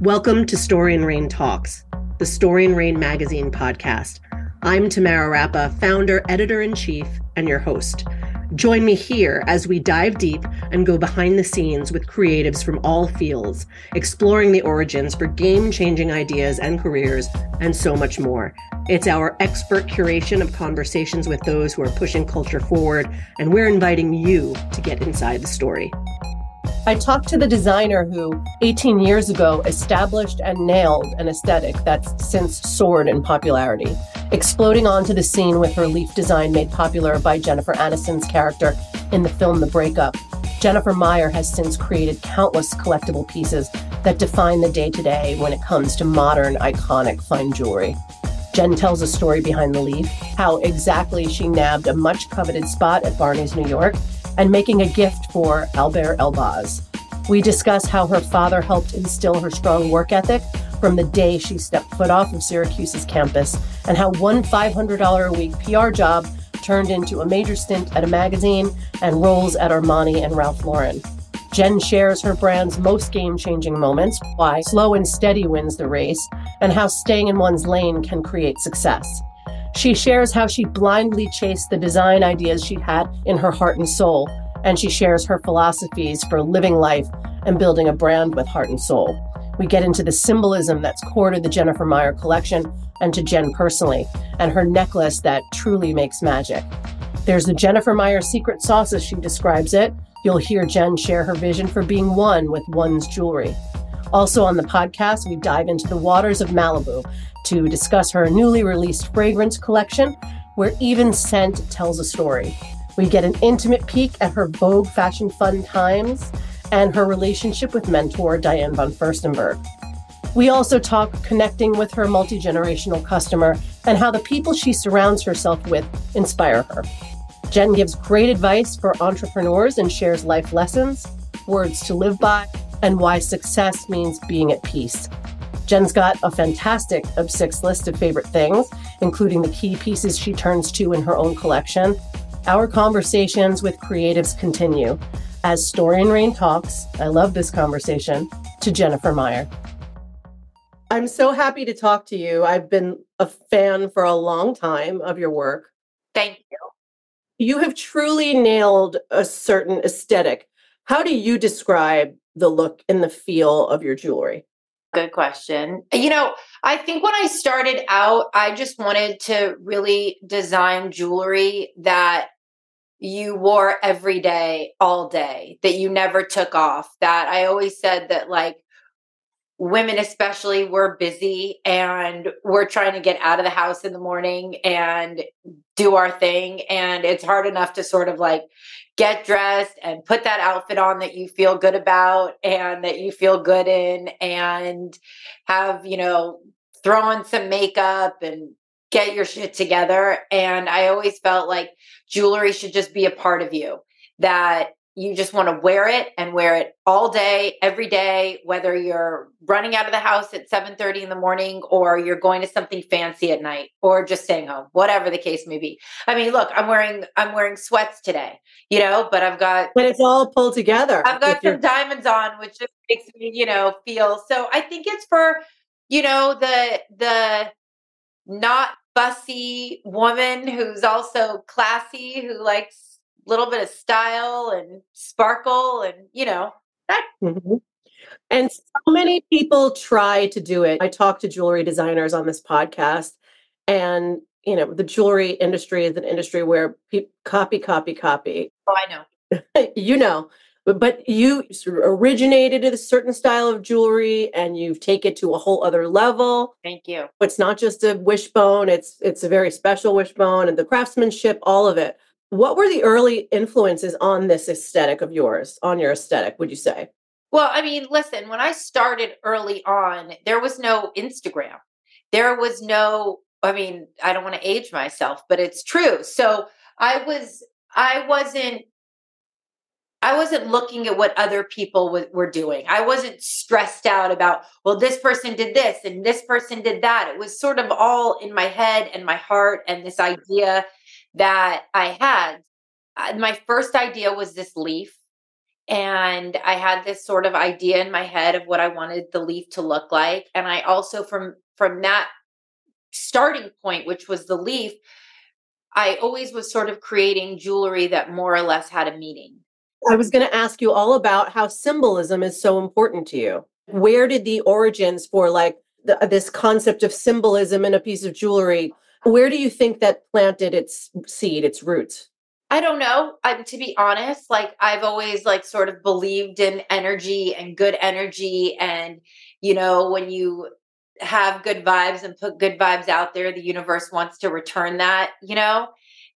Welcome to Story and Rain Talks, the Story and Rain magazine podcast. I'm Tamara Rappa, founder, editor in chief, and your host. Join me here as we dive deep and go behind the scenes with creatives from all fields, exploring the origins for game changing ideas and careers, and so much more. It's our expert curation of conversations with those who are pushing culture forward, and we're inviting you to get inside the story. I talked to the designer who, 18 years ago, established and nailed an aesthetic that's since soared in popularity, exploding onto the scene with her leaf design made popular by Jennifer Aniston's character in the film The Breakup. Jennifer Meyer has since created countless collectible pieces that define the day to day when it comes to modern, iconic fine jewelry. Jen tells a story behind the leaf, how exactly she nabbed a much coveted spot at Barney's New York, and making a gift for Alber Elbaz. We discuss how her father helped instill her strong work ethic from the day she stepped foot off of Syracuse's campus, and how one $500 a week PR job turned into a major stint at a magazine and roles at Armani and Ralph Lauren. Jen shares her brand's most game changing moments, why slow and steady wins the race, and how staying in one's lane can create success. She shares how she blindly chased the design ideas she had in her heart and soul, and she shares her philosophies for living life and building a brand with heart and soul. We get into the symbolism that's core to the Jennifer Meyer collection and to Jen personally, and her necklace that truly makes magic. There's the Jennifer Meyer secret sauce, as she describes it. You'll hear Jen share her vision for being one with one's jewelry. Also on the podcast, we dive into the waters of Malibu to discuss her newly released fragrance collection, where even scent tells a story. We get an intimate peek at her Vogue fashion Fund times and her relationship with mentor Diane von Furstenberg. We also talk connecting with her multi generational customer and how the people she surrounds herself with inspire her. Jen gives great advice for entrepreneurs and shares life lessons, words to live by, and why success means being at peace. Jen's got a fantastic of six list of favorite things, including the key pieces she turns to in her own collection. Our conversations with creatives continue as Story and Rain talks. I love this conversation to Jennifer Meyer. I'm so happy to talk to you. I've been a fan for a long time of your work. Thank you. You have truly nailed a certain aesthetic. How do you describe the look and the feel of your jewelry? Good question. You know, I think when I started out, I just wanted to really design jewelry that you wore every day, all day, that you never took off. That I always said that, like, women especially were busy and we're trying to get out of the house in the morning and do our thing and it's hard enough to sort of like get dressed and put that outfit on that you feel good about and that you feel good in and have you know throw on some makeup and get your shit together. And i always felt like jewelry should just be a part of you that you just want to wear it and wear it all day every day whether you're running out of the house at 7:30 in the morning or you're going to something fancy at night or just staying home whatever the case may be. I mean look i'm wearing i'm wearing sweats today you know but i've got but it's all pulled together i've got some diamonds on which just makes me you know feel so i think it's for you know the the not fussy woman who's also classy who likes little bit of style and sparkle and you know that mm-hmm. and so many people try to do it. I talk to jewelry designers on this podcast and you know the jewelry industry is an industry where people copy copy copy. Oh i know. You know but, but you originated a certain style of jewelry and you take it to a whole other level. Thank you. It's not just a wishbone it's it's a very special wishbone and the craftsmanship all of it what were the early influences on this aesthetic of yours, on your aesthetic, would you say? Well, I mean, listen, when I started early on, there was no Instagram. There was no, I mean, I don't want to age myself, but it's true. So I was, I wasn't, I wasn't looking at what other people w- were doing. I wasn't stressed out about, well, this person did this and this person did that. It was sort of all in my head and my heart and this idea that I had. Uh, my first idea was this leaf. and I had this sort of idea in my head of what I wanted the leaf to look like. And I also from from that starting point, which was the leaf, I always was sort of creating jewelry that more or less had a meaning. I was going to ask you all about how symbolism is so important to you. Where did the origins for like the, this concept of symbolism in a piece of jewelry, where do you think that planted its seed, its roots? I don't know. I'm to be honest, like I've always like sort of believed in energy and good energy and you know when you have good vibes and put good vibes out there, the universe wants to return that, you know?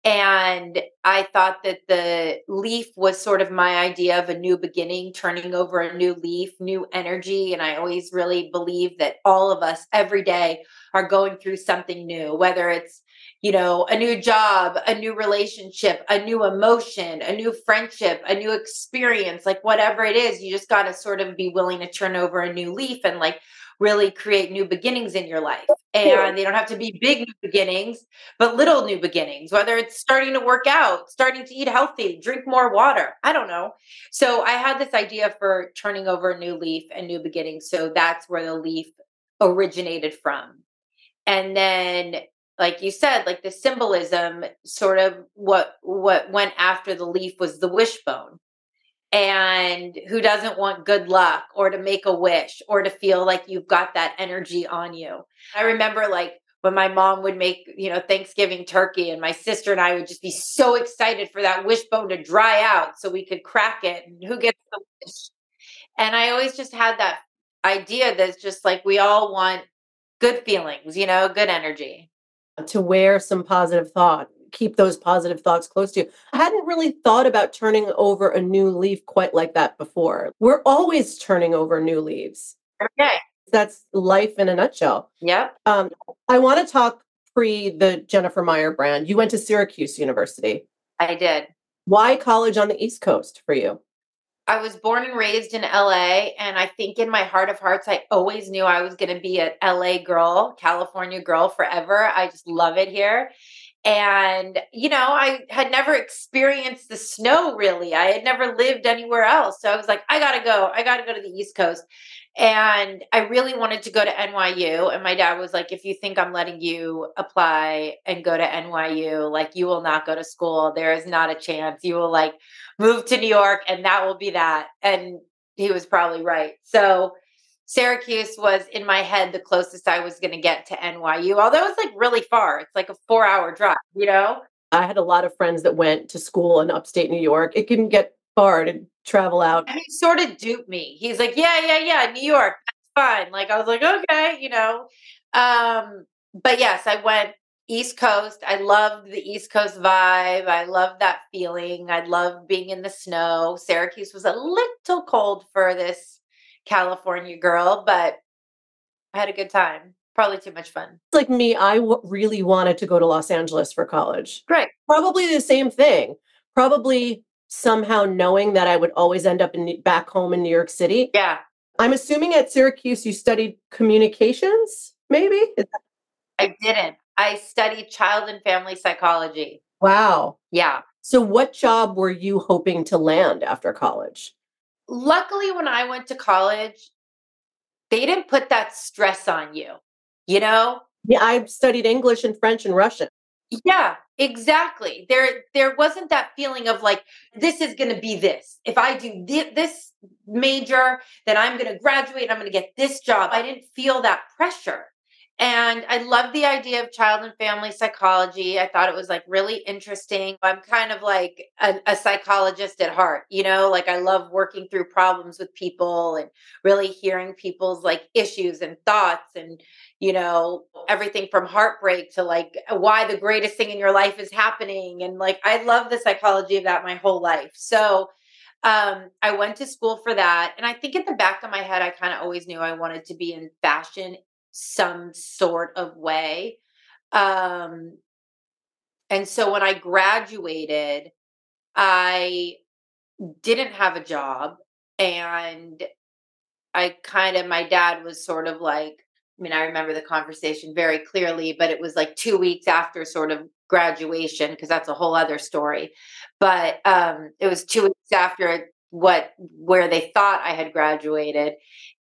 And I thought that the leaf was sort of my idea of a new beginning, turning over a new leaf, new energy. And I always really believe that all of us every day are going through something new, whether it's, you know, a new job, a new relationship, a new emotion, a new friendship, a new experience, like whatever it is, you just got to sort of be willing to turn over a new leaf and like really create new beginnings in your life. And they don't have to be big new beginnings, but little new beginnings, whether it's starting to work out, starting to eat healthy, drink more water. I don't know. So I had this idea for turning over a new leaf and new beginnings. So that's where the leaf originated from. And then like you said like the symbolism sort of what what went after the leaf was the wishbone and who doesn't want good luck or to make a wish or to feel like you've got that energy on you. I remember like when my mom would make, you know, Thanksgiving turkey and my sister and I would just be so excited for that wishbone to dry out so we could crack it and who gets the wish. And I always just had that idea that's just like we all want good feelings, you know, good energy. To wear some positive thought keep those positive thoughts close to you. I hadn't really thought about turning over a new leaf quite like that before. We're always turning over new leaves. Okay. That's life in a nutshell. Yep. Um, I want to talk pre the Jennifer Meyer brand. You went to Syracuse University. I did. Why college on the East Coast for you? I was born and raised in LA. And I think in my heart of hearts, I always knew I was going to be an LA girl, California girl forever. I just love it here. And you know i had never experienced the snow really. I had never lived anywhere else. So i was like i gotta go. I gotta go to the east coast. And i really wanted to go to nyu and my dad was like if you think i'm letting you apply and go to nyu like you will not go to school. There is not a chance. You will like move to new york and that will be that and he was probably right so Syracuse was in my head the closest I was going to get to NYU, although it's like really far. It's like a four hour drive, you know? I had a lot of friends that went to school in upstate New York. It can get far to travel out. And he sort of duped me. He's like, yeah, yeah, yeah, New York, that's fine. Like, I was like, okay, you know? Um, but yes, I went East Coast. I loved the East Coast vibe. I loved that feeling. I loved being in the snow. Syracuse was a little cold for this California girl, but I had a good time. Probably too much fun. Like me, I w- really wanted to go to Los Angeles for college. Great. Probably the same thing. Probably somehow knowing that I would always end up in back home in New York City. Yeah. I'm assuming at Syracuse you studied communications, maybe? I didn't. I studied child and family psychology. Wow. Yeah. So what job were you hoping to land after college? luckily when I went to college, they didn't put that stress on you, you know? Yeah, I studied English and French and Russian. Yeah, exactly. There there wasn't that feeling of like this is going to be this. If I do th- this major, then I'm going to graduate, and I'm going to get this job. I didn't feel that pressure. And I love the idea of child and family psychology. I thought it was like really interesting. I'm kind of like a, a, psychologist at heart, you know, like I love working through problems with people and really hearing people's like issues and thoughts and, you know, everything from heartbreak to like why the greatest thing in your life is happening. And like, I love the psychology of that my whole life. So, um, I went to school for that. And I think in the back of my head, I kind of always knew I wanted to be in fashion some sort of way. Um, and so when I graduated, I didn't have a job. And I kind of, my dad was sort of like, I mean, I remember the conversation very clearly, but it was like two weeks after sort of graduation, because that's a whole other story. But um, it was two weeks after what where they thought I had graduated.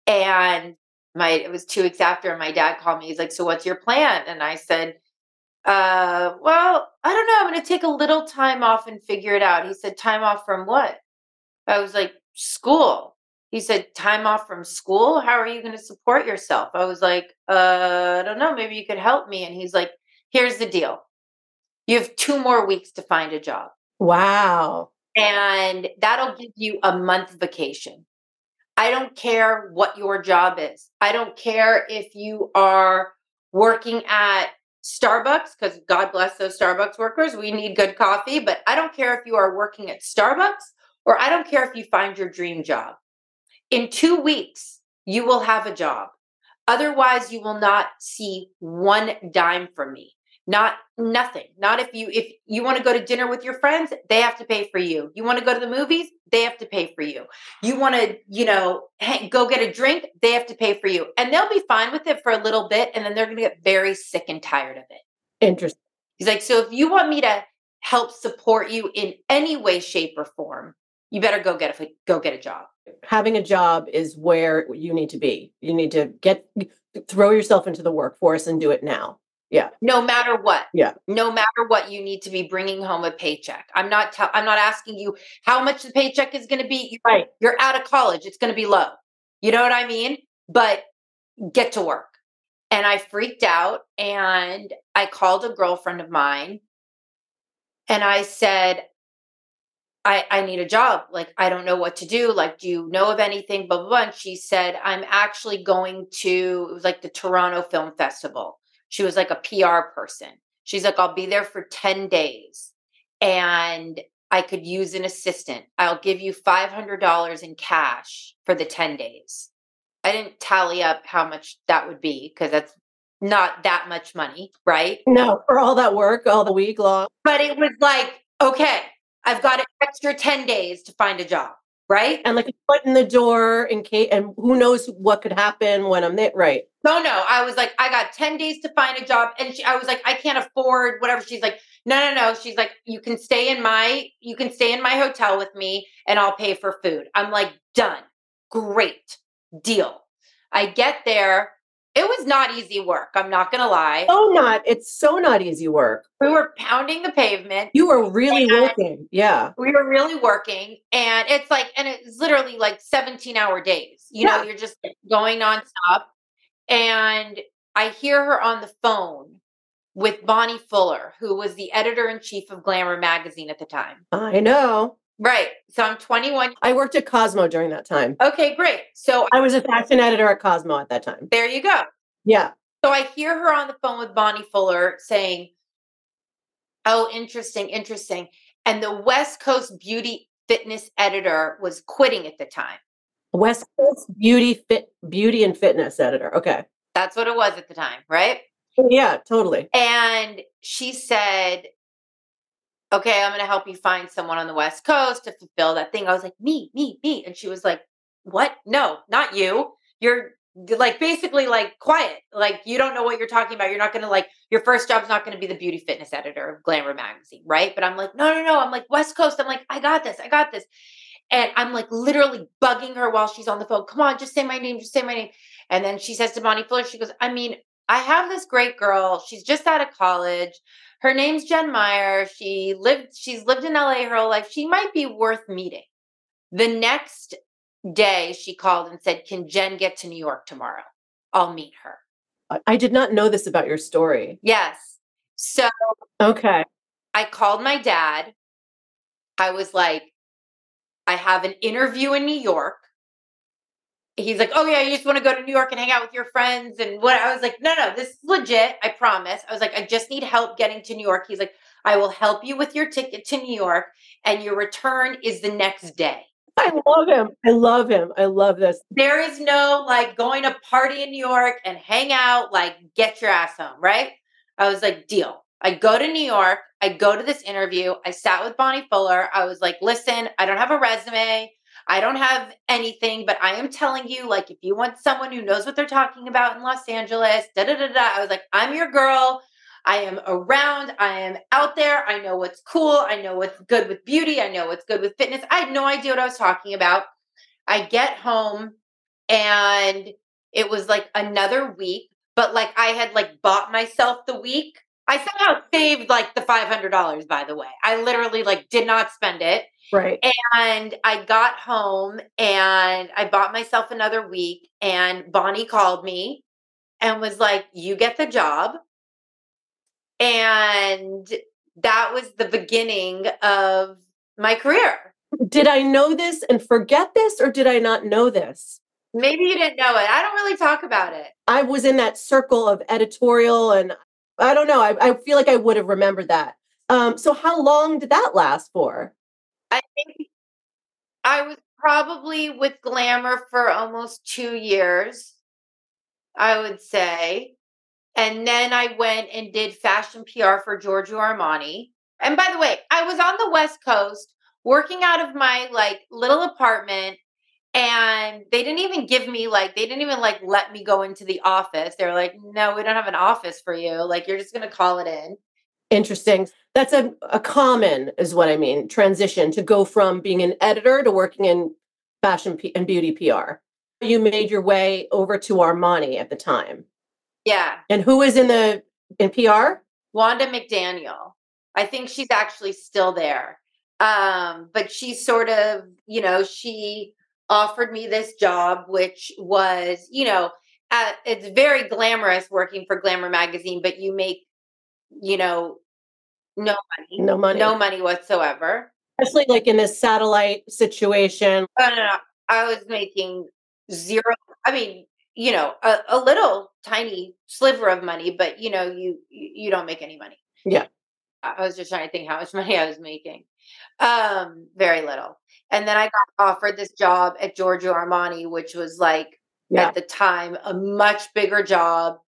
And my it was two weeks after and my dad called me. He's like, So what's your plan? And I said, uh, well, I don't know. I'm gonna take a little time off and figure it out. He said, Time off from what? I was like, school. He said, Time off from school? How are you gonna support yourself? I was like, uh, I don't know, maybe you could help me. And he's like, Here's the deal. You have two more weeks to find a job. Wow. And that'll give you a month vacation. I don't care what your job is. I don't care if you are working at Starbucks, because God bless those Starbucks workers. We need good coffee. But I don't care if you are working at Starbucks or I don't care if you find your dream job. In two weeks, you will have a job. Otherwise, you will not see one dime from me not nothing. Not if you if you want to go to dinner with your friends they have to pay for you. You want to go to the movies they have to pay for you. You want to you know go get a drink they have to pay for you. And they'll be fine with it for a little bit and then they're going to get very sick and tired of it. Interesting he's like so if you want me to help support you in any way shape or form you better go get a go get a job. Having a job is where you need to be. You need to get throw yourself into the workforce and do it now yeah. No matter what. Yeah. No matter what, you need to be bringing home a paycheck. I'm not. i I'm not asking you how much the paycheck is going to be. Right. You're out of college. It's going to be low. You know what I mean? But get to work. And I freaked out, and I called a girlfriend of mine, and I said, I, I need a job. Like, I don't know what to do. Like, do you know of anything? Blah, blah, blah. And she said, I'm actually going to, it was like the Toronto Film Festival. She was like a PR person. She's like, I'll be there for 10 days and I could use an assistant. I'll give you $500 in cash for the 10 days. I didn't tally up how much that would be because that's not that much money, right? No, for all that work, all the week long. But it was like, okay, I've got an extra 10 days to find a job right? And like a foot in the door in case, and who knows what could happen when I'm there, right? No, no. I was like, I got 10 days to find a job. And she, I was like, I can't afford whatever. She's like, no, no, no. She's like, you can stay in my, you can stay in my hotel with me and I'll pay for food. I'm like, done. Great deal. I get there. It was not easy work. I'm not going to lie. Oh, not. It's so not easy work. We were pounding the pavement. You were really working. Yeah. We were really working. And it's like, and it's literally like 17 hour days. You yeah. know, you're just going nonstop. And I hear her on the phone with Bonnie Fuller, who was the editor in chief of Glamour magazine at the time. I know. Right. So I'm 21. I worked at Cosmo during that time. Okay, great. So I was a fashion editor at Cosmo at that time. There you go. Yeah. So I hear her on the phone with Bonnie Fuller saying, Oh, interesting, interesting. And the West Coast beauty fitness editor was quitting at the time. West Coast beauty fit beauty and fitness editor. Okay. That's what it was at the time, right? Yeah, totally. And she said, okay, I'm going to help you find someone on the West Coast to fulfill that thing. I was like, me, me, me. And she was like, what? No, not you. You're like basically like quiet. Like you don't know what you're talking about. You're not going to like, your first job's not going to be the beauty fitness editor of Glamour magazine, right? But I'm like, no, no, no. I'm like, West Coast. I'm like, I got this. I got this. And I'm like literally bugging her while she's on the phone. Come on, just say my name. Just say my name. And then she says to Bonnie Fuller, she goes, I mean, I have this great girl. She's just out of college her name's Jen Meyer. She lived, she's lived in LA her whole life. She might be worth meeting. The next day she called and said, Can Jen get to New York tomorrow? I'll meet her. I did not know this about your story. Yes. So, okay. I called my dad. I was like, I have an interview in New York he's like, "Oh yeah, you just want to go to New York and hang out with your friends and what?" I was like, "No, no, this is legit. I promise." I was like, "I just need help getting to New York." He's like, "I will help you with your ticket to New York, and your return is the next day." I love him. I love him. I love this. There is no like going to party in New York and hang out, like get your ass home, right? I was like, deal. I go to New York. I go to this interview. I sat with Bonnie Fuller. I was like, listen, I don't have a resume. I don't have anything, but I am telling you, like, if you want someone who knows what they're talking about in Los Angeles, da da da da, I was like, I'm your girl. I am around. I am out there. I know what's cool. I know what's good with beauty. I know what's good with fitness. I had no idea what I was talking about. I get home and it was like another week, but like I had like bought myself the week. I somehow saved like the $500 by the way. I literally like did not spend it. Right. And I got home and I bought myself another week and Bonnie called me and was like, "You get the job." And that was the beginning of my career. Did I know this and forget this, or did I not know this? Maybe you didn't know it. I don't really talk about it. I was in that circle of editorial, and I don't know. I, I feel like I would have remembered that. Um, so, how long did that last for? I think I was probably with Glamour for almost two years, I would say. And then I went and did fashion PR for Giorgio Armani. And by the way, I was on the West Coast working out of my like little apartment and they didn't even give me like they didn't even like let me go into the office. They were like, "No, we don't have an office for you. Like you're just going to call it in." Interesting. That's a, a common is what I mean, transition to go from being an editor to working in fashion P- and beauty PR. You made your way over to Armani at the time. Yeah. And who is in the in PR? Wanda McDaniel. I think she's actually still there. Um, but she's sort of, you know, she offered me this job, which was, you know, uh, it's very glamorous working for Glamour magazine, but you make, you know, no money, No money. no money whatsoever. Especially like in this satellite situation. Oh, no, no, I was making zero. I mean, you know, a, a little tiny sliver of money, but you know, you you don't make any money. Yeah. I I was just trying to think how much money I was making. Um, very little. And then I got offered this job at Giorgio Armani, which was like Yeah. at the time a much bigger job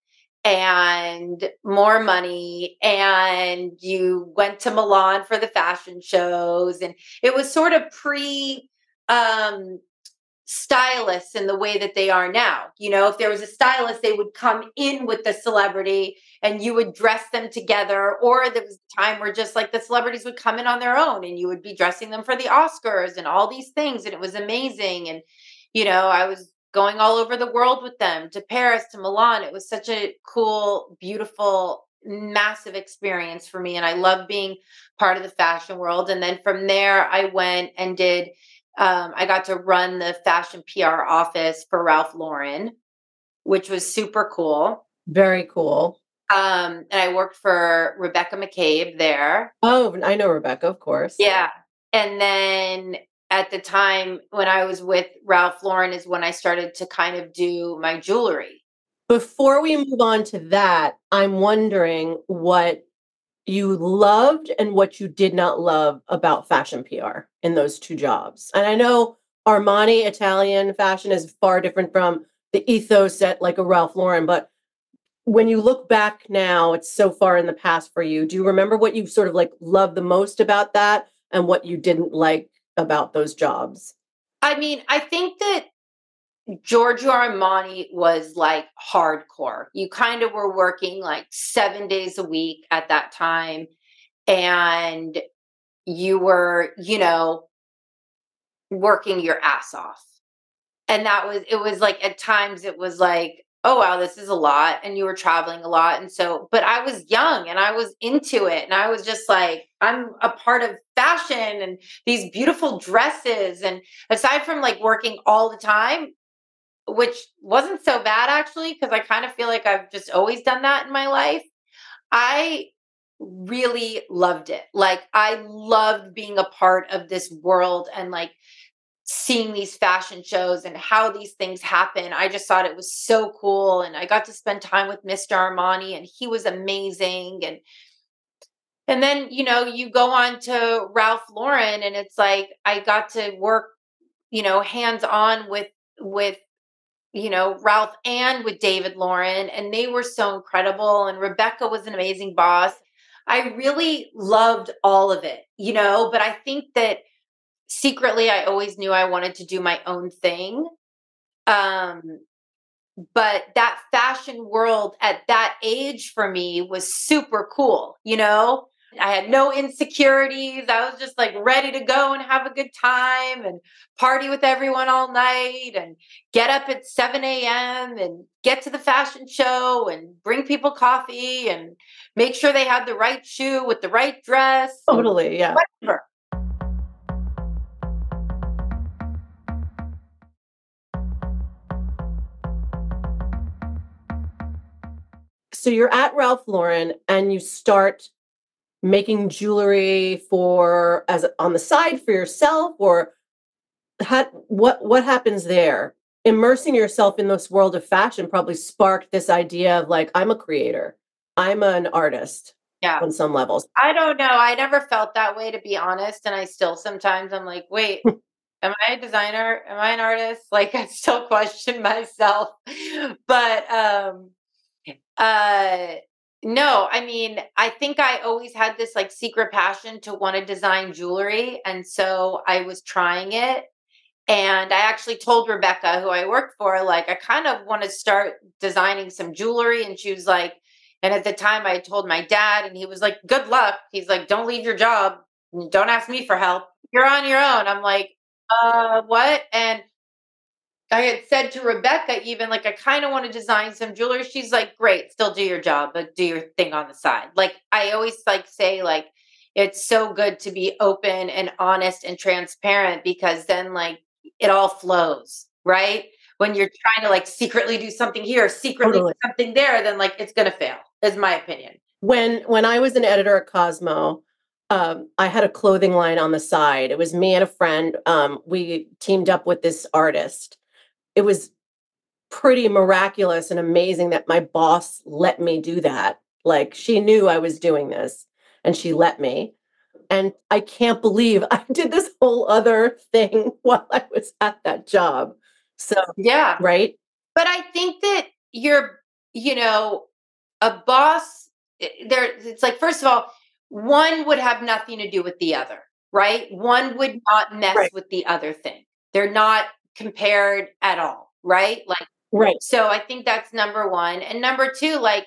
and more money and you went to Milan for the fashion shows and it was sort of pre um stylists in the way that they are now. You know, if there was a stylist, they would come in with the celebrity and you would dress them together. Or there was a time where just like the celebrities would come in on their own and you would be dressing them for the Oscars and all these things. And it was amazing. And, you know, I was going all over the world with them to Paris, to Milan. It was such a cool, beautiful, massive experience for me. And I love being part of the fashion world. And then from there, I went and did um, I got to run the fashion PR office for Ralph Lauren, which was super cool. Very cool. Um, and I worked for Rebecca McCabe there. Oh, I know Rebecca, of course. Yeah. And then at the time when I was with Ralph Lauren is when I started to kind of do my jewelry. Before we move on to that, I'm wondering what you loved and what you did not love about fashion PR in those two jobs. And I know Armani Italian fashion is far different from the ethos at like a Ralph Lauren, but when you look back now, it's so far in the past for you. Do you remember what you sort of like loved the most about that and what you didn't like about those jobs? I mean, I think that Giorgio Armani was like hardcore. You kind of were working like seven days a week at that time. And you were, you know, working your ass off. And that was, it was like at times it was like, oh, wow, this is a lot. And you were traveling a lot. And so, but I was young and I was into it. And I was just like, I'm a part of fashion and these beautiful dresses. And aside from like working all the time, which wasn't so bad actually, because I kind of feel like I've just always done that in my life. I really loved it. Like, I loved being a part of this world and like seeing these fashion shows and how these things happen. I just thought it was so cool. And I got to spend time with Mr. Armani, and he was amazing. And and then, you know, you go on to Ralph Lauren, and it's like I got to work, you know, hands on with with you know, Ralph and with David Lauren, and they were so incredible. And Rebecca was an amazing boss. I really loved all of it, you know, but I think that secretly I always knew I wanted to do my own thing. Um, but that fashion world at that age for me was super cool, you know? I had no insecurities. I was just like ready to go and have a good time and party with everyone all night and get up at 7 a.m. and get to the fashion show and bring people coffee and make sure they had the right shoe with the right dress. Totally. Yeah. Whatever. So you're at Ralph Lauren and you start making jewelry for as on the side for yourself or how, what what happens there? Immersing yourself in this world of fashion probably sparked this idea of like i'm a creator. I'm an artist yeah. on some levels. I don't know. I never felt that way to be honest and i still sometimes i'm like wait am i a designer? Am i an artist? Like i still question myself. But um uh no, I mean, I think I always had this like secret passion to want to design jewelry. And so I was trying it. And I actually told Rebecca, who I worked for, like, I kind of want to start designing some jewelry. And she was like, and at the time I told my dad, and he was like, good luck. He's like, don't leave your job. Don't ask me for help. You're on your own. I'm like, uh, what? And I had said to Rebecca, even like, I kind of want to design some jewelry. She's like, great, still do your job, but do your thing on the side. Like, I always like say, like, it's so good to be open and honest and transparent because then, like, it all flows, right? When you're trying to like secretly do something here, secretly totally. something there, then like it's gonna fail, is my opinion. When when I was an editor at Cosmo, um, I had a clothing line on the side. It was me and a friend. Um, we teamed up with this artist it was pretty miraculous and amazing that my boss let me do that. Like she knew I was doing this and she let me. And I can't believe I did this whole other thing while I was at that job. So, yeah. Right. But I think that you're, you know, a boss, eh, there, it's like, first of all, one would have nothing to do with the other, right? One would not mess right. with the other thing. They're not compared at all, right? Like, right. So I think that's number one. And number two, like,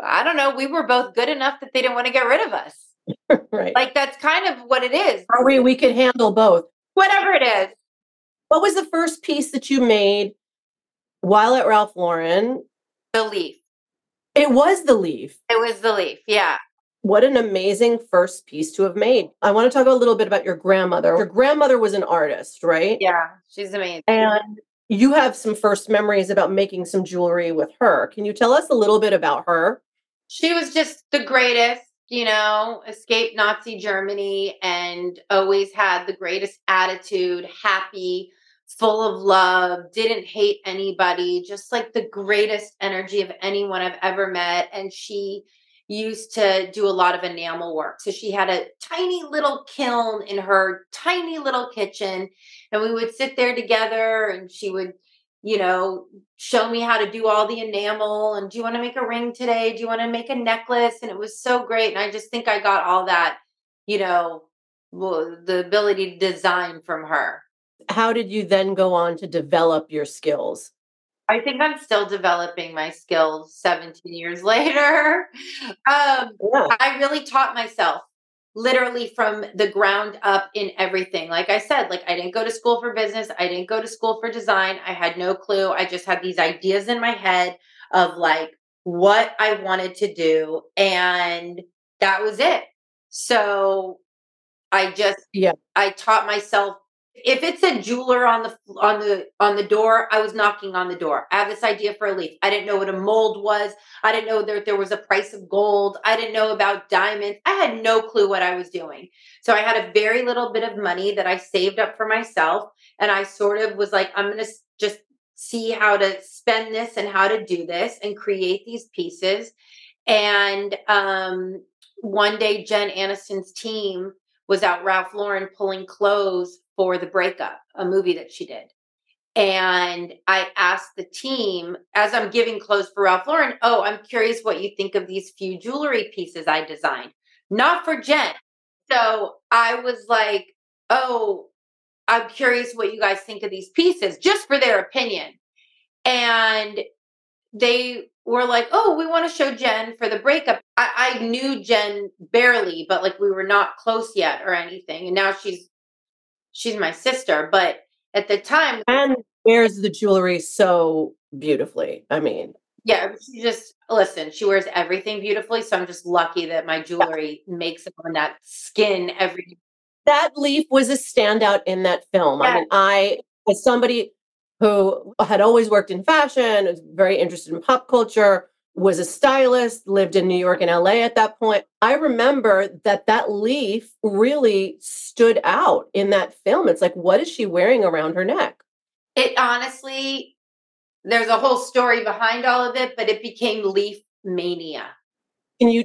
I don't know, we were both good enough that they didn't want to get rid of us. right. Like, that's kind of what it is. Are we, we could handle both. Whatever it is. What was the first piece that you made while at Ralph Lauren? The leaf. It was the leaf. It was the leaf. Yeah. What an amazing first piece to have made. I want to talk a little bit about your grandmother. Your grandmother was an artist, right? Yeah, she's amazing. And you have some first memories about making some jewelry with her. Can you tell us a little bit about her? She was just the greatest, you know, escaped Nazi Germany and always had the greatest attitude, happy, full of love, didn't hate anybody, just like the greatest energy of anyone I've ever met. And she used to do a lot of enamel work. So she had a tiny little kiln in her tiny little kitchen. And we would sit there together and she would, you know, show me how to do all the enamel. And do you want to make a ring today? Do you want to make a necklace? And it was so great. And I just think I got all that, you know, the ability to design from her. How did you then go on to develop your skills? I think I'm still developing my skills 17 years later. Um, yeah. I really taught myself literally from the ground up in everything. Like I said, like I didn't go to school for business, I didn't go to school for design. I had no clue. I just had these ideas in my head of like what I wanted to do and that was it. So I just yeah, I taught myself if it said jeweler on the on the on the door i was knocking on the door. I have this idea for a leaf. I didn't know what a mold was. I didn't know that there was a price of gold. I didn't know about diamonds. I had no clue what i was doing. So i had a very little bit of money that i saved up for myself and i sort of was like i'm going to just see how to spend this and how to do this and create these pieces. And um one day jen aniston's team was out Ralph Lauren pulling clothes for The Breakup, a movie that she did. And I asked the team as I'm giving clothes for Ralph Lauren, oh, I'm curious what you think of these few jewelry pieces I designed, not for Jen. So I was like, oh, I'm curious what you guys think of these pieces, just for their opinion. And they were like, oh, we want to show Jen for the breakup. I, I knew Jen barely, but like we were not close yet or anything. And now she's she's my sister. But at the time And wears the jewelry so beautifully. I mean, yeah, she just listen, she wears everything beautifully. So I'm just lucky that my jewelry makes it on that skin every that leaf was a standout in that film. I mean, I as somebody who had always worked in fashion, was very interested in pop culture, was a stylist, lived in New York and LA at that point. I remember that that leaf really stood out in that film. It's like, what is she wearing around her neck? It honestly, there's a whole story behind all of it, but it became leaf mania. Can you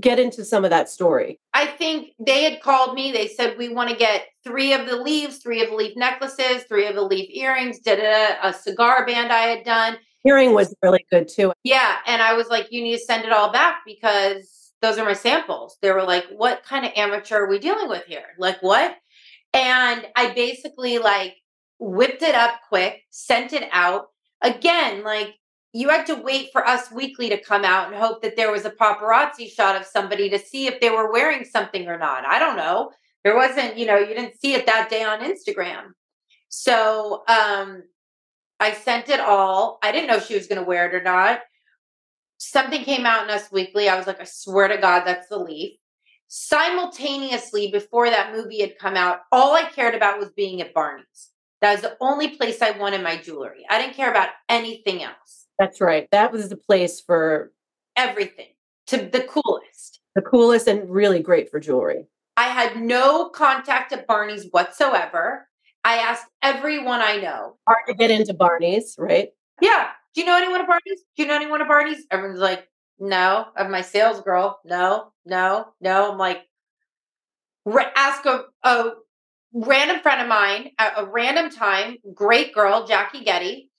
get into some of that story? I think they had called me. They said, We want to get three of the leaves, three of the leaf necklaces, three of the leaf earrings, did a cigar band I had done. Earring was really good too. Yeah. And I was like, You need to send it all back because those are my samples. They were like, What kind of amateur are we dealing with here? Like, what? And I basically like whipped it up quick, sent it out. Again, like you had to wait for Us Weekly to come out and hope that there was a paparazzi shot of somebody to see if they were wearing something or not. I don't know. There wasn't, you know, you didn't see it that day on Instagram. So um I sent it all. I didn't know she was going to wear it or not. Something came out in Us Weekly. I was like, I swear to God, that's the leaf. Simultaneously, before that movie had come out, all I cared about was being at Barney's. That was the only place I wanted my jewelry. I didn't care about anything else. That's right. That was the place for everything to the coolest. The coolest and really great for jewelry. I had no contact at Barney's whatsoever. I asked everyone I know. Hard to get into Barney's, right? Yeah. Do you know anyone at Barney's? Do you know anyone at Barney's? Everyone's like, no. Of my sales girl, no, no, no. I'm like, ask a, a random friend of mine at a random time, great girl, Jackie Getty.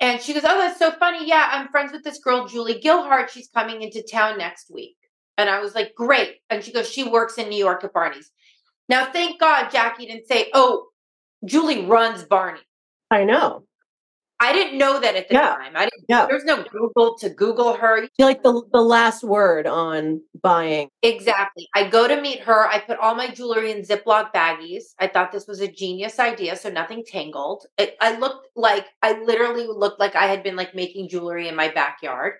And she goes, Oh, that's so funny. Yeah, I'm friends with this girl, Julie Gilhart. She's coming into town next week. And I was like, Great. And she goes, She works in New York at Barney's. Now, thank God Jackie didn't say, Oh, Julie runs Barney. I know. I didn't know that at the yeah. time. I didn't. Yeah. There's no Google to Google her. You're like the the last word on buying. Exactly. I go to meet her. I put all my jewelry in Ziploc baggies. I thought this was a genius idea, so nothing tangled. It, I looked like I literally looked like I had been like making jewelry in my backyard.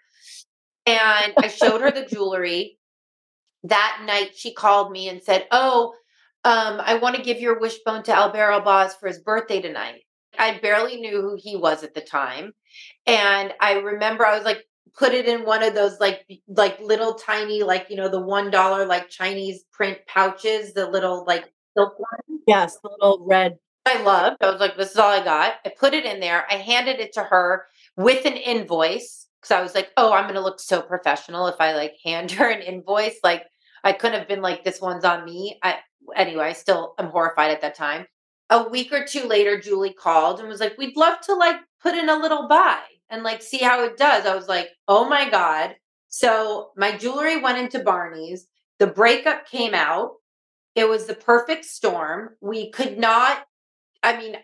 And I showed her the jewelry. That night, she called me and said, "Oh, um, I want to give your wishbone to Alber Elbaz for his birthday tonight." I barely knew who he was at the time. And I remember I was like, put it in one of those like like little tiny like you know the one dollar like Chinese print pouches, the little like silk one. Yes, the little red. I loved. I was like, this is all I got. I put it in there. I handed it to her with an invoice because I was like, oh, I'm gonna look so professional if I like hand her an invoice. Like I couldn't have been like, this one's on me. I anyway, I still am horrified at that time a week or two later, Julie called and was like, We'd love to like put in a little buy and like see how it does. I was like, Oh my God. So my jewelry went into Barney's. The breakup came out. It was the perfect storm. We could not, I mean,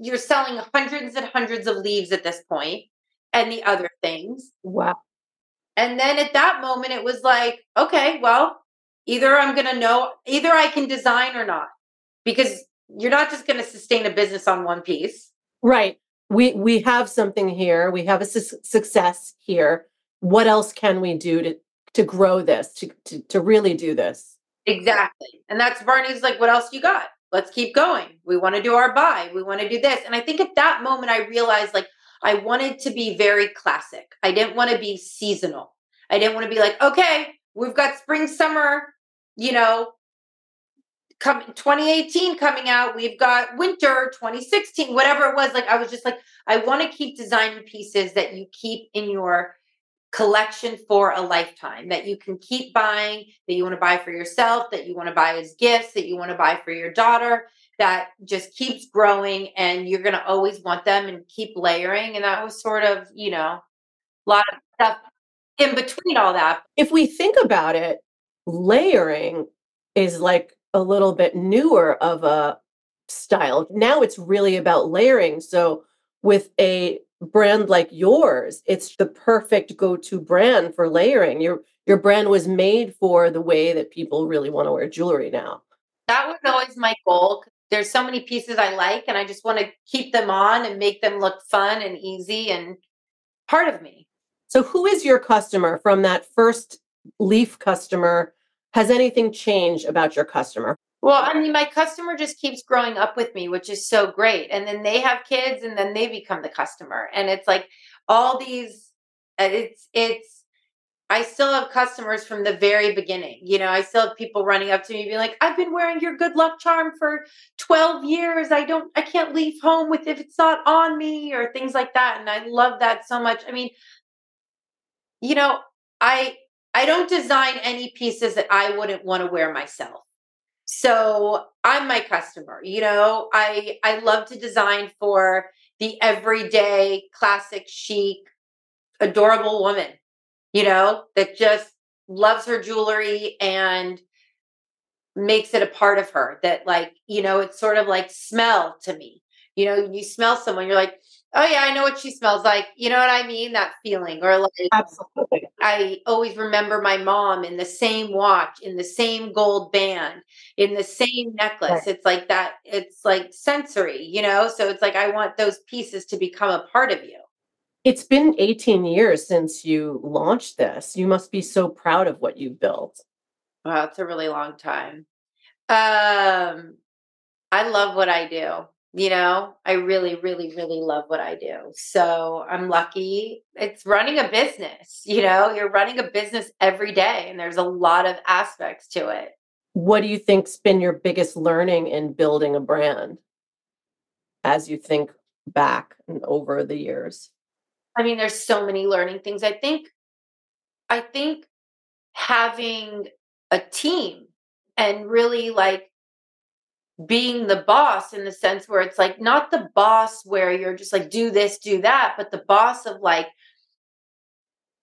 you're selling hundreds and hundreds of leaves at this point and the other things. Wow. And then at that moment, it was like, okay, well, either I'm going to know, either I can design or not. Because you're not just going to sustain a business on one piece. Right. We we have something here. We have a su- success here. What else can we do to to grow this, to, to to really do this? Exactly. And that's Barney's like, what else you got? Let's keep going. We want to do our buy. We want to do this. And I think at that moment I realized like I wanted to be very classic. I didn't want to be seasonal. I didn't want to be like, okay, we've got spring, summer, you know, come 2018 coming out we've got winter 2016 whatever it was like i was just like i want to keep designing pieces that you keep in your collection for a lifetime that you can keep buying that you want to buy for yourself that you want to buy as gifts that you want to buy for your daughter that just keeps growing and you're going to always want them and keep layering and that was sort of you know a lot of stuff in between all that. If we think about it layering is like a little bit newer of a style. Now it's really about layering. So with a brand like yours, it's the perfect go-to brand for layering. Your your brand was made for the way that people really want to wear jewelry now. That was always my goal. There's so many pieces I like and I just want to keep them on and make them look fun and easy and part of me. So who is your customer from that first leaf customer? Has anything changed about your customer? Well, I mean, my customer just keeps growing up with me, which is so great. And then they have kids and then they become the customer. And it's like all these, uh, it's, it's, I still have customers from the very beginning. You know, I still have people running up to me being like, I've been wearing your good luck charm for 12 years. I don't, I can't leave home with if it's not on me or things like that. And I love that so much. I mean, you know, I, I don't design any pieces that I wouldn't want to wear myself. So i'm my customer you know? I i love to design for the everyday classic chic adorable woman you know that just loves her jewelry and makes it a part of her that like you know it's sort of like smell to me you know you smell someone you're like oh yeah, I know what she smells like. You know what I mean? That feeling. Or like Absolutely. I always remember my mom in the same watch, in the same gold band, in the same necklace. Right. It's like that, it's like sensory, you know? So it's like I want those pieces to become a part of you. It's been 18 years since you launched this. You must be so proud of what you've built. Wow, it's a really long time. Um I love what I do you know i really really really love what i do. So i'm lucky it's running a business you know you're running a business every day and there's a lot of aspects to it. What do you think's been your biggest learning in building a brand? As you think back and over the years. I mean there's so many learning things. I think i think having a team and really like being the boss in the sense where it's like not the boss where you're just like do this do that but the boss of like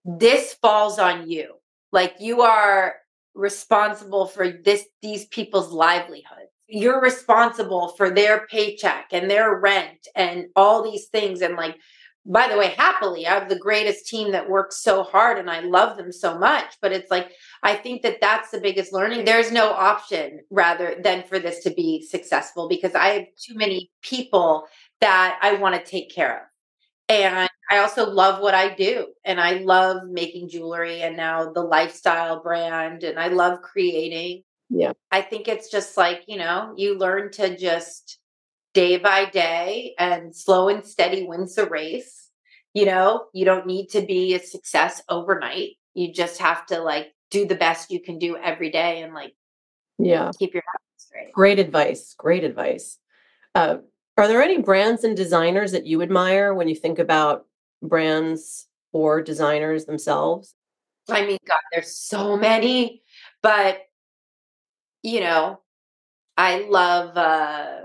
this falls on you. Like you are responsible for this these people's livelihood you're responsible for their paycheck and their rent and all these things and like by the way, happily, I have the greatest team that works so hard and I love them so much. But it's like, I think that that's the biggest learning. There's no option rather than for this to be successful because I have too many people that I want to take care of. And I also love what I do. And I love making jewelry and now the lifestyle brand. And I love creating. Yeah. I think it's just like, you know, you learn to just day by day and slow and steady wins the race. You know, you don't need to be a success overnight. You just have to like do the best you can do every day and like yeah, keep your head straight. Great advice. Great advice. Uh, are there any brands and designers that you admire when you think about brands or designers themselves? I mean, God, there's so many, but you know, I love uh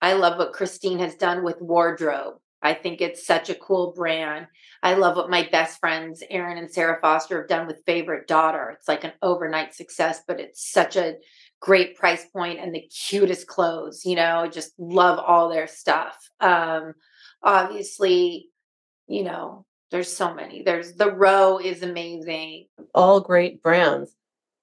I love what Christine has done with wardrobe. I think it's such a cool brand. I love what my best friends, Erin and Sarah Foster, have done with Favorite Daughter. It's like an overnight success, but it's such a great price point and the cutest clothes. You know, just love all their stuff. Um, obviously, you know, there's so many. There's the row is amazing. All great brands.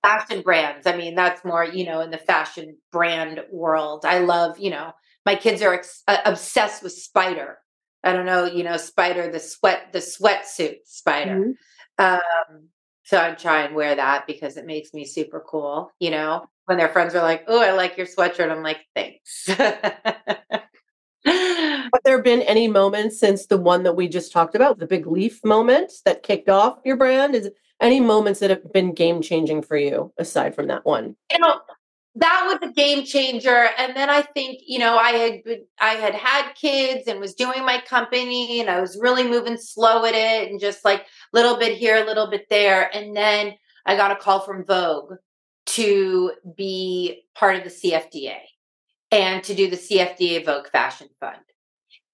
Fashion brands. I mean, that's more, you know, in the fashion brand world. I love, you know, my kids are ex- uh, obsessed with Spyder I don't know, you know, Spyder the sweat, the sweatsuit Spyder. Mm-hmm. Um, so I try and wear that because it makes me super cool. You know, when their friends are like, "Oh, I like your sweatshirt," I'm like, "Thanks." Have there been any moments since the one that we just talked about, the big leaf moment that kicked off your brand? Is any moments that have been game changing for you aside from that one? You know, that was a game changer. And then i think you know i had i had had kids and was doing my company and i was really moving slow at it and just like a little bit here a little bit there. And then i got a call from vogue to be part of the cfda and to do the cfda vogue fashion fund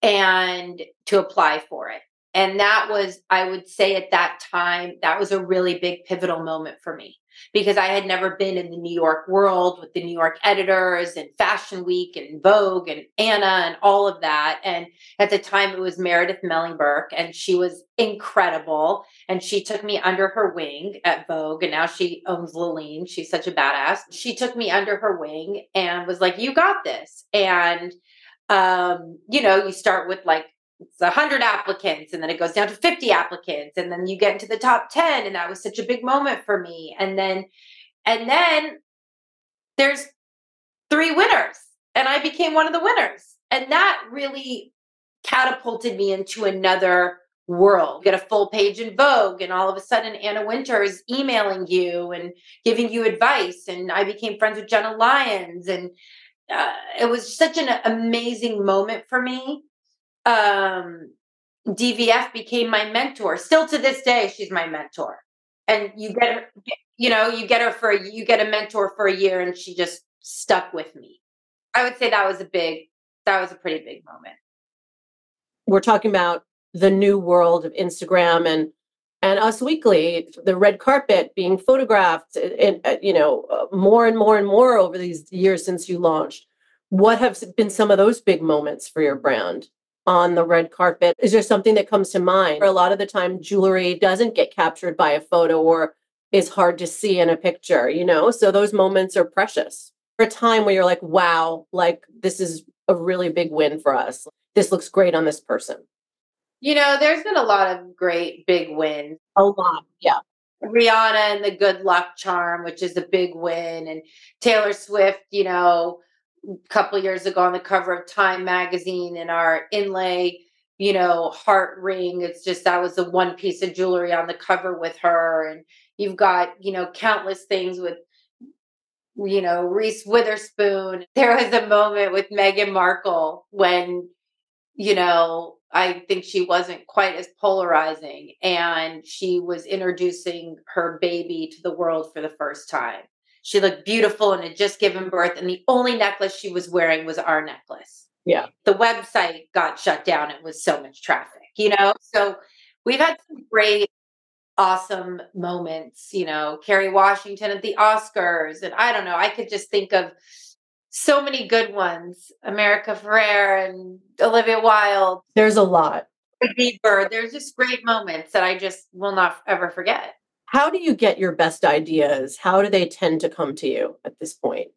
and to apply for it. And that was i would say at that time that was a really big pivotal moment for me because I had never been in the New York world with the New York editors and Fashion Week and Vogue and Anna and all of that. And at the time, it was Meredith Melling Burke, and she was incredible. And she took me under her wing at Vogue, and now she owns Leline. She's such a badass. She took me under her wing and was like, "You got this." And um, you know, you start with like it's 100 applicants and then it goes down to 50 applicants and then you get into the top 10 and that was such a big moment for me. And then and then there's three winners and i became one of the winners. And that really catapulted me into another world. Get a full page in vogue and all of a sudden anna wintour is emailing you and giving you advice and i became friends with jenna lyons and uh, it was such an amazing moment for me um, DVF became my mentor. Still to this day, she's my mentor. And you get her, you know, you get her for a, you get a mentor for a year, and she just stuck with me. I would say that was a big, that was a pretty big moment. We're talking about the new world of Instagram and and Us Weekly, the red carpet being photographed, and you know, uh, more and more and more over these years since you launched. What have been some of those big moments for your brand? On the red carpet? Is there something that comes to mind? A lot of the time, jewelry doesn't get captured by a photo or is hard to see in a picture, you know? So those moments are precious. For a time where you're like, wow, like this is a really big win for us. This looks great on this person. You know, there's been a lot of great big wins. A lot, yeah. Rihanna and the Good Luck Charm, which is a big win, and Taylor Swift, you know, a couple years ago on the cover of Time magazine in our inlay, you know, heart ring. It's just that was the one piece of jewelry on the cover with her. And you've got, you know, countless things with, you know, Reese Witherspoon. There was a moment with Meghan Markle when, you know, I think she wasn't quite as polarizing and she was introducing her baby to the world for the first time. She looked beautiful and had just given birth, and the only necklace she was wearing was our necklace. Yeah. The website got shut down. It was so much traffic, you know? So we've had some great, awesome moments, you know, Kerry Washington at the Oscars. And I don't know, I could just think of so many good ones America Ferrera and Olivia Wilde. There's a lot. Bieber. There's just great moments that I just will not ever forget. How do you get your best ideas? How do they tend to come to you at this point?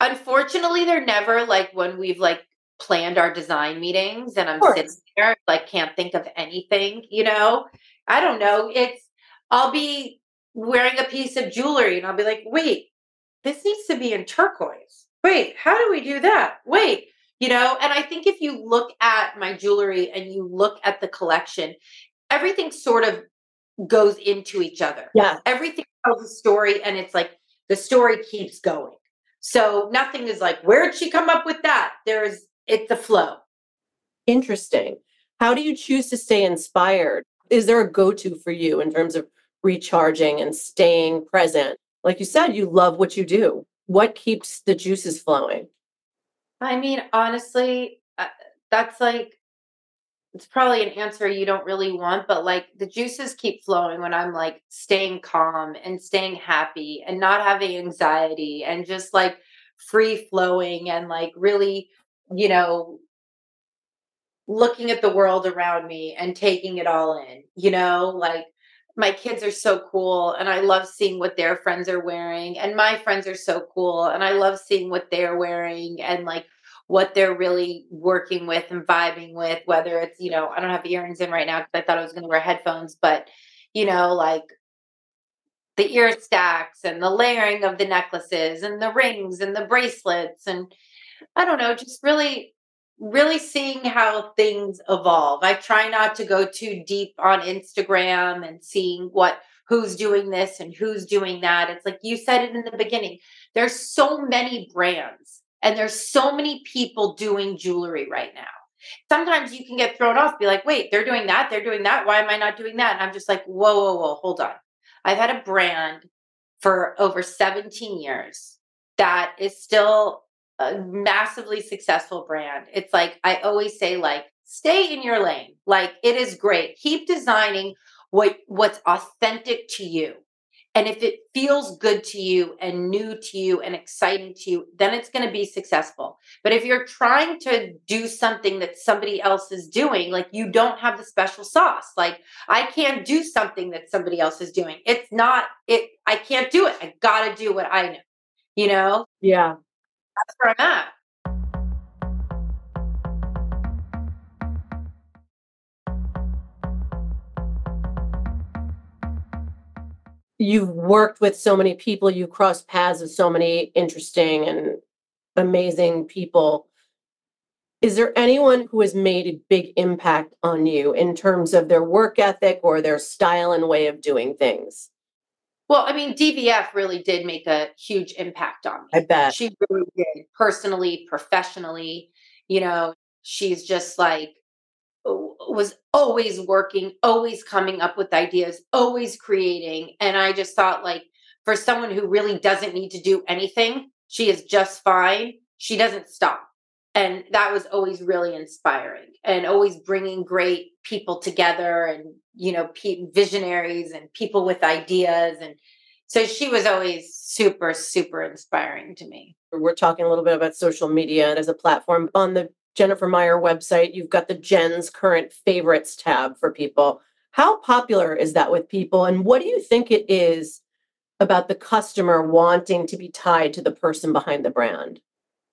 Unfortunately, they're never like when we've like planned our design meetings and I'm sitting there, like can't think of anything, you know? I don't know. It's I'll be wearing a piece of jewelry and I'll be like, wait, this needs to be in turquoise. Wait, how do we do that? Wait, you know, and I think if you look at my jewelry and you look at the collection, everything sort of goes into each other. Yeah. Everything tells a story and it's like the story keeps going. So nothing is like, where'd she come up with that? There's it's a flow. Interesting. How do you choose to stay inspired? Is there a go-to for you in terms of recharging and staying present? Like you said, you love what you do. What keeps the juices flowing? I mean, honestly, uh, that's like it's probably an answer you don't really want, but like the juices keep flowing when I'm like staying calm and staying happy and not having anxiety and just like free flowing and like really, you know, looking at the world around me and taking it all in, you know, like my kids are so cool and I love seeing what their friends are wearing and my friends are so cool and I love seeing what they're wearing and like what they're really working with and vibing with, whether it's, you know, I don't have earrings in right now because I thought I was going to wear headphones, but, you know, like the ear stacks and the layering of the necklaces and the rings and the bracelets. And I don't know, just really, really seeing how things evolve. I try not to go too deep on Instagram and seeing what who's doing this and who's doing that. It's like you said it in the beginning. There's so many brands and there's so many people doing jewelry right now. Sometimes you can get thrown off, be like, wait, they're doing that, they're doing that. Why am I not doing that? And I'm just like, whoa, whoa, whoa, hold on. I've had a brand for over 17 years that is still a massively successful brand. It's like I always say, like, stay in your lane. Like it is great. Keep designing what what's authentic to you And if it feels good to you and new to you and exciting to you, then it's going to be successful. But if you're trying to do something that somebody else is doing, like you don't have the special sauce. Like I can't do something that somebody else is doing. It's not it I can't do it. I got to do what I know. You know? Yeah. That's where I'm at. You've worked with so many people, you crossed paths with so many interesting and amazing people. Is there anyone who has made a big impact on you in terms of their work ethic or their style and way of doing things? Well, I mean, DVF really did make a huge impact on me. I bet. She really did, personally, professionally. You know, she's just like was always working, always coming up with ideas, always creating. And I just thought, like, for someone who really doesn't need to do anything, she is just fine. She doesn't stop. And that was always really inspiring and always bringing great people together and, you know, visionaries and people with ideas. And so she was always super, super inspiring to me. We're talking a little bit about social media and as a platform. On the Jennifer Meyer website, you've got the Jen's current favorites tab for people. How popular is that with people? And what do you think it is about the customer wanting to be tied to the person behind the brand?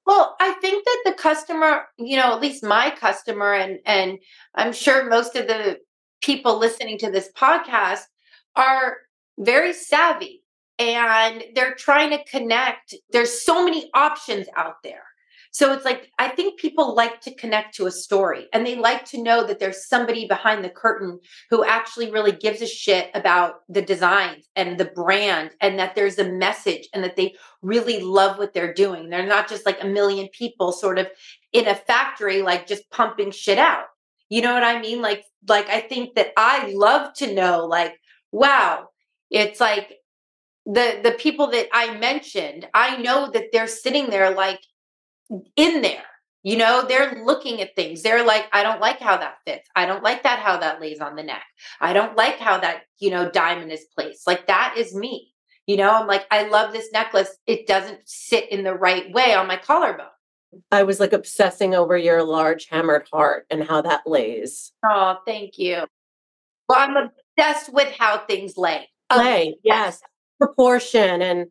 Well, I think that the customer, you know, at least my customer, and and I'm sure most of the people listening to this podcast are very savvy and they're trying to connect. There's so many options out there. So it's like, I think people like to connect to a story and they like to know that there's somebody behind the curtain who actually really gives a shit about the designs and the brand and that there's a message and that they really love what they're doing. They're not just like a million people sort of in a factory, like just pumping shit out. You know what I mean? Like, like I think that I love to know, like, wow, it's like the the people that I mentioned, I know that they're sitting there like in there. You know, they're looking at things. They're like, I don't like how that fits. I don't like that how that lays on the neck. I don't like how that, you know, diamond is placed. Like that is me. You know, I'm like, I love this necklace. It doesn't sit in the right way on my collarbone. I was like obsessing over your large hammered heart and how that lays. Oh, thank you. Well, I'm obsessed with how things lay. Lay, yes. Proportion and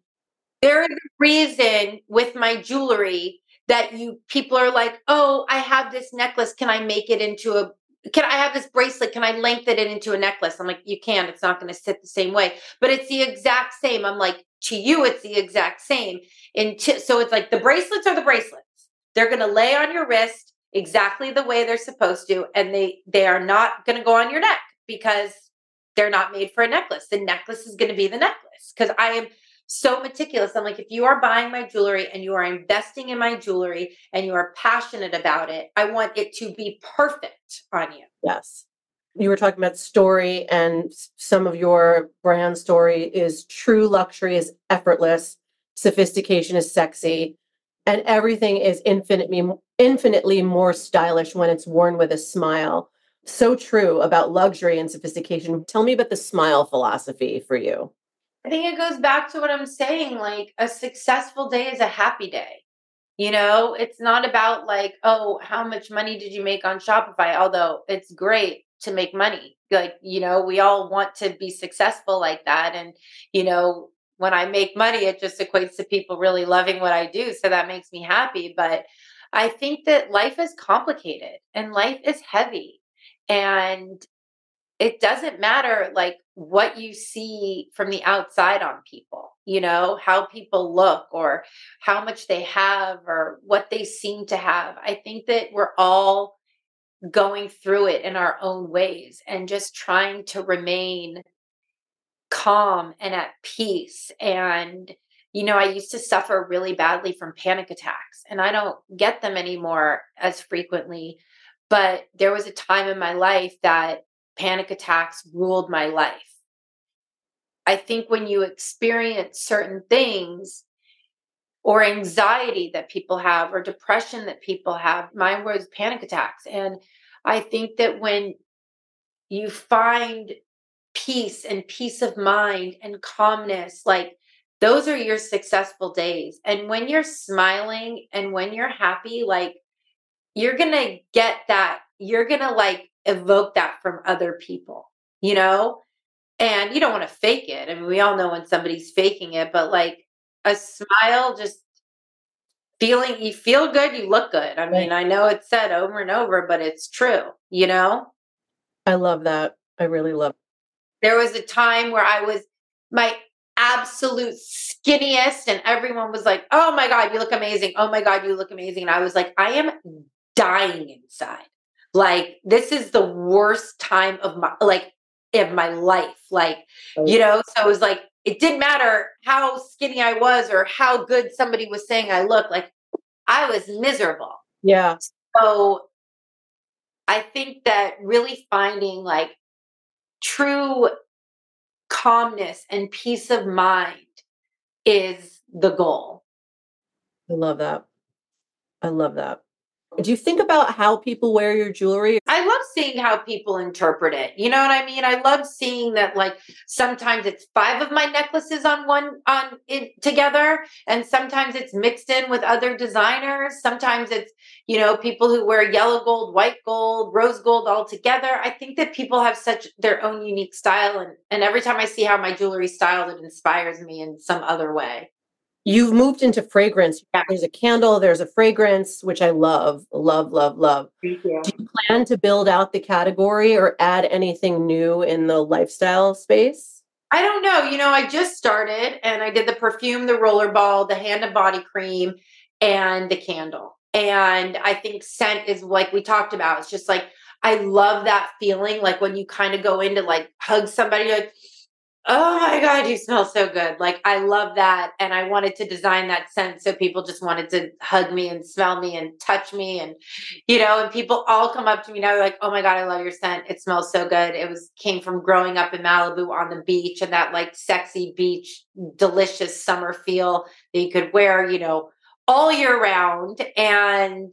there is a reason with my jewelry that you people are like, oh, I have this necklace. Can I make it into a can I have this bracelet? Can I lengthen it into a necklace? I'm like, you can. It's not going to sit the same way, but it's the exact same. I'm like, to you, it's the exact same. And t- so it's like the bracelets are the bracelets. They're going to lay on your wrist exactly the way they're supposed to, and they they are not going to go on your neck because they're not made for a necklace. The necklace is going to be the necklace because I am so meticulous. I'm like, if you are buying my jewelry and you are investing in my jewelry and you are passionate about it, I want it to be perfect on you. Yes. You were talking about story, and some of your brand story is true luxury is effortless, sophistication is sexy, and everything is infinitely infinitely more stylish when it's worn with a smile. So true about luxury and sophistication. Tell me about the smile philosophy for you. I think it goes back to what I'm saying. Like a successful day is a happy day. You know, it's not about like, oh, how much money did you make on Shopify? Although it's great to make money. Like, you know, we all want to be successful like that. And, you know, when I make money, it just equates to people really loving what I do. So that makes me happy. But I think that life is complicated and life is heavy. And it doesn't matter like what you see from the outside on people, you know, how people look or how much they have or what they seem to have. I think that we're all going through it in our own ways and just trying to remain calm and at peace and you know, I used to suffer really badly from panic attacks, and I don't get them anymore as frequently. But there was a time in my life that panic attacks ruled my life. I think when you experience certain things or anxiety that people have or depression that people have, mine was panic attacks. And I think that when you find peace and peace of mind and calmness. Like those are your successful days. And when you're smiling and when you're happy, like you're going to get that, you're going to like evoke that from other people, you know? And you don't want to fake it. I mean, we all know when somebody's faking it, but like a smile just feeling you feel good, you look good. I mean, I know it's said over and over, but it's true, you know? I love that. I really love. It. There was a time where I was my absolute skinniest and everyone was like, "Oh my god, you look amazing. Oh my god, you look amazing." And I was like, "I am dying inside. Like this is the worst time of my like of my life. Like, oh, you know, so it was like it didn't matter how skinny I was or how good somebody was saying I looked. Like I was miserable. Yeah. So I think that really finding like true calmness and peace of mind is the goal. I love that. I love that. Do you think about how people wear your jewelry? I love seeing how people interpret it. You know what I mean? I love seeing that like sometimes it's five of my necklaces on one on it together and sometimes it's mixed in with other designers. Sometimes it's, you know, people who wear yellow gold, white gold, rose gold all together. I think that people have such their own unique style and and every time I see how my jewelry styled it inspires me in some other way. You've moved into fragrance. There's a candle, there's a fragrance, which I love, love, love, love. Thank you. Do you plan to build out the category or add anything new in the lifestyle space? I don't know. You know, I just started and I did the perfume, the rollerball, the hand and body cream, and the candle. And I think scent is like we talked about. It's just like I love that feeling, like when you kind of go into like hug somebody, like oh my god you smell so good. Like i love that and i wanted to design that scent so people just wanted to hug me and smell me and touch me and you know and people all come up to me now like oh my god i love your scent. It smells so good. It was came from growing up in malibu on the beach and that like sexy beach delicious summer feel that you could wear you know all year round and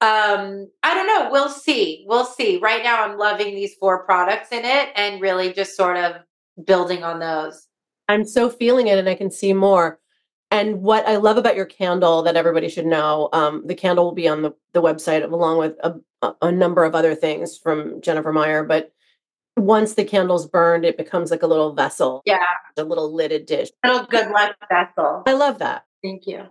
um i don't know we'll see we'll see. Right now i'm loving these four products in it and really just sort of building on those. I'm so feeling it and I can see more. And what I love about your candle that everybody should know, um, the candle will be on the, the website along with a, a number of other things from Jennifer Meyer. But once the candle's burned, it becomes like a little vessel. Yeah. A little lidded dish. Little good luck vessel. I love that. Thank you.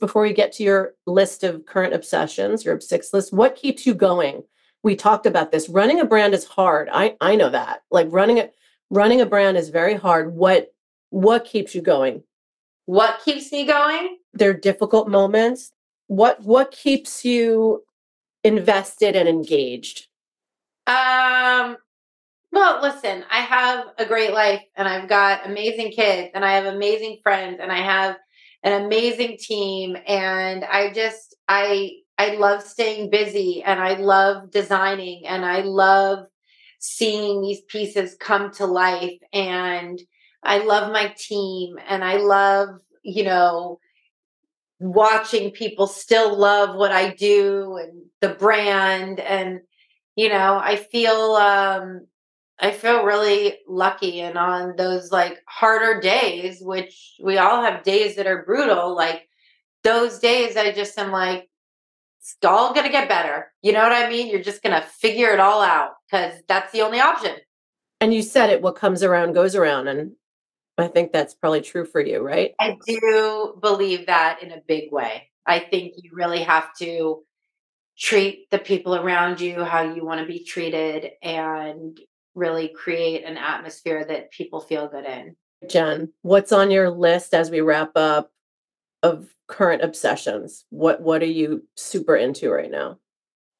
Before we get to your list of current obsessions, your six list, what keeps you going? We talked about this. Running a brand is hard. I I know that. Like running it running a brand is very hard. What what keeps you going? What keeps me going? There are difficult moments. What what keeps you invested and engaged? Um well, listen, I have a great life and I've got amazing kids and I have amazing friends and I have an amazing team and I just I I love staying busy and I love designing and I love seeing these pieces come to life and I love my team and I love, you know, watching people still love what I do and the brand and you know, I feel um I feel really lucky and on those like harder days which we all have days that are brutal like those days I just am like it's all going to get better. You know what I mean? You're just going to figure it all out because that's the only option. And you said it, what comes around goes around. And I think that's probably true for you, right? I do believe that in a big way. I think you really have to treat the people around you how you want to be treated and really create an atmosphere that people feel good in. Jen, what's on your list as we wrap up of current obsessions? What what are you super into right now?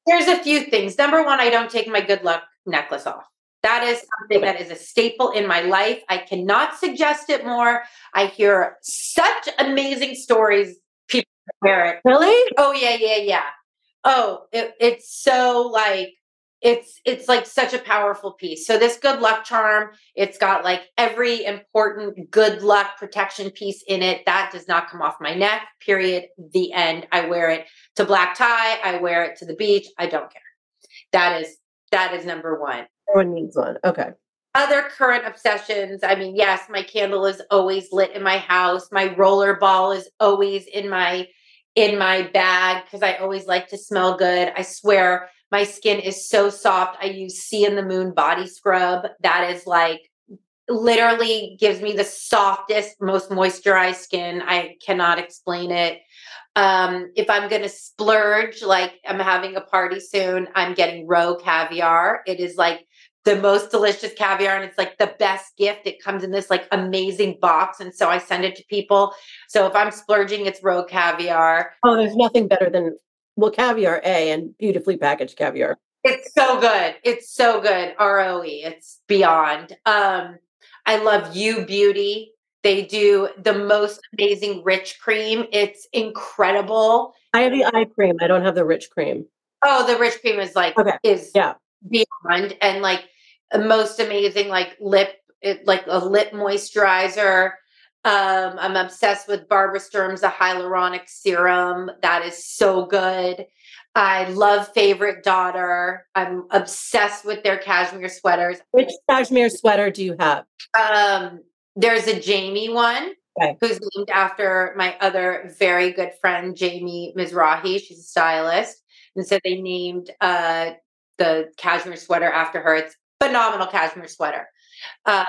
There's a few things. Number one, I don't take my good luck necklace off. That is something that is a staple in my life. I cannot suggest it more. I hear such amazing stories. People wear it. Really? Oh yeah, yeah, yeah. Oh, it, it's so like it's it's like such a powerful piece. So this good luck charm, it's got like every important good luck protection piece in it. That does not come off my neck. Period. The end. I wear it to black tie. I wear it to the beach. I don't care. That is that is number one. Everyone needs one. Okay. other current obsessions. I mean, yes, my candle is always lit in my house. My roller ball is always in my in my bag because I always like to smell good. I swear my skin is so soft. I use Sea in the Moon body scrub. That is like literally gives me the softest, most moisturized skin. I cannot explain it. Um, if I'm going to splurge, like I'm having a party soon, I'm getting Roe caviar. It is like the most delicious caviar and it's like the best gift. It comes in this like amazing box. And so I send it to people. So if I'm splurging, it's Roe caviar. Oh, there's nothing better than, well, caviar A and beautifully packaged caviar. It's so good. It's so good. ROE. It's beyond. Um, I love U Beauty. They do the most amazing rich cream. It's incredible. I have the eye cream. I don't have the rich cream. Oh, the rich cream is like okay. is yeah beyond and like most amazing like lip it, like a lip moisturizer. Um, I'm obsessed with Barbara Sturm's a hyaluronic serum. That is so good. I love Favorite Daughter. I'm obsessed with their cashmere sweaters. Which cashmere sweater do you have? Um, there's a Jamie one okay. who's named after my other very good friend, Jamie Mizrahi. She's a stylist. And so they named uh, the cashmere sweater after her. It's phenomenal cashmere sweater. Um,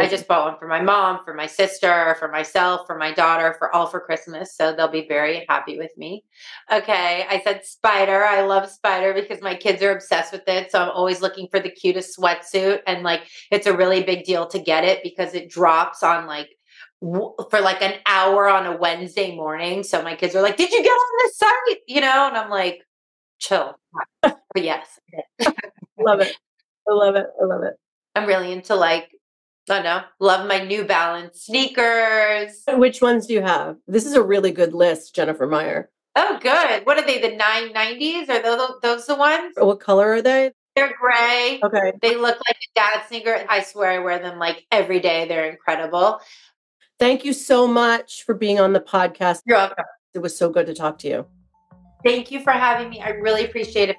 I just bought one for my mom, for my sister, for myself, for my daughter, for all for Christmas. So they'll be very happy with me. Okay. I said Spyder. I love Spyder because my kids are obsessed with it. So I'm always looking for the cutest sweatsuit. And like, it's a really big deal to get it because it drops on like, for like an hour on a Wednesday morning. So my kids are like, Did you get on the site? You know, and I'm like, chill. but yes. love it. I love it. I love it. I'm really into like I don't know. Love my New Balance sneakers. Uh, which ones do you have? This is a really good list, Jennifer Meyer. Oh, good. What are they? The 990s? Are those those the ones? What color are they? They're gray. Okay. They look like a dad sneaker. I swear I wear them like every day. They're incredible. Thank you so much for being on the podcast. You're welcome. It was so good to talk to you. Thank you for having me. I really appreciate it.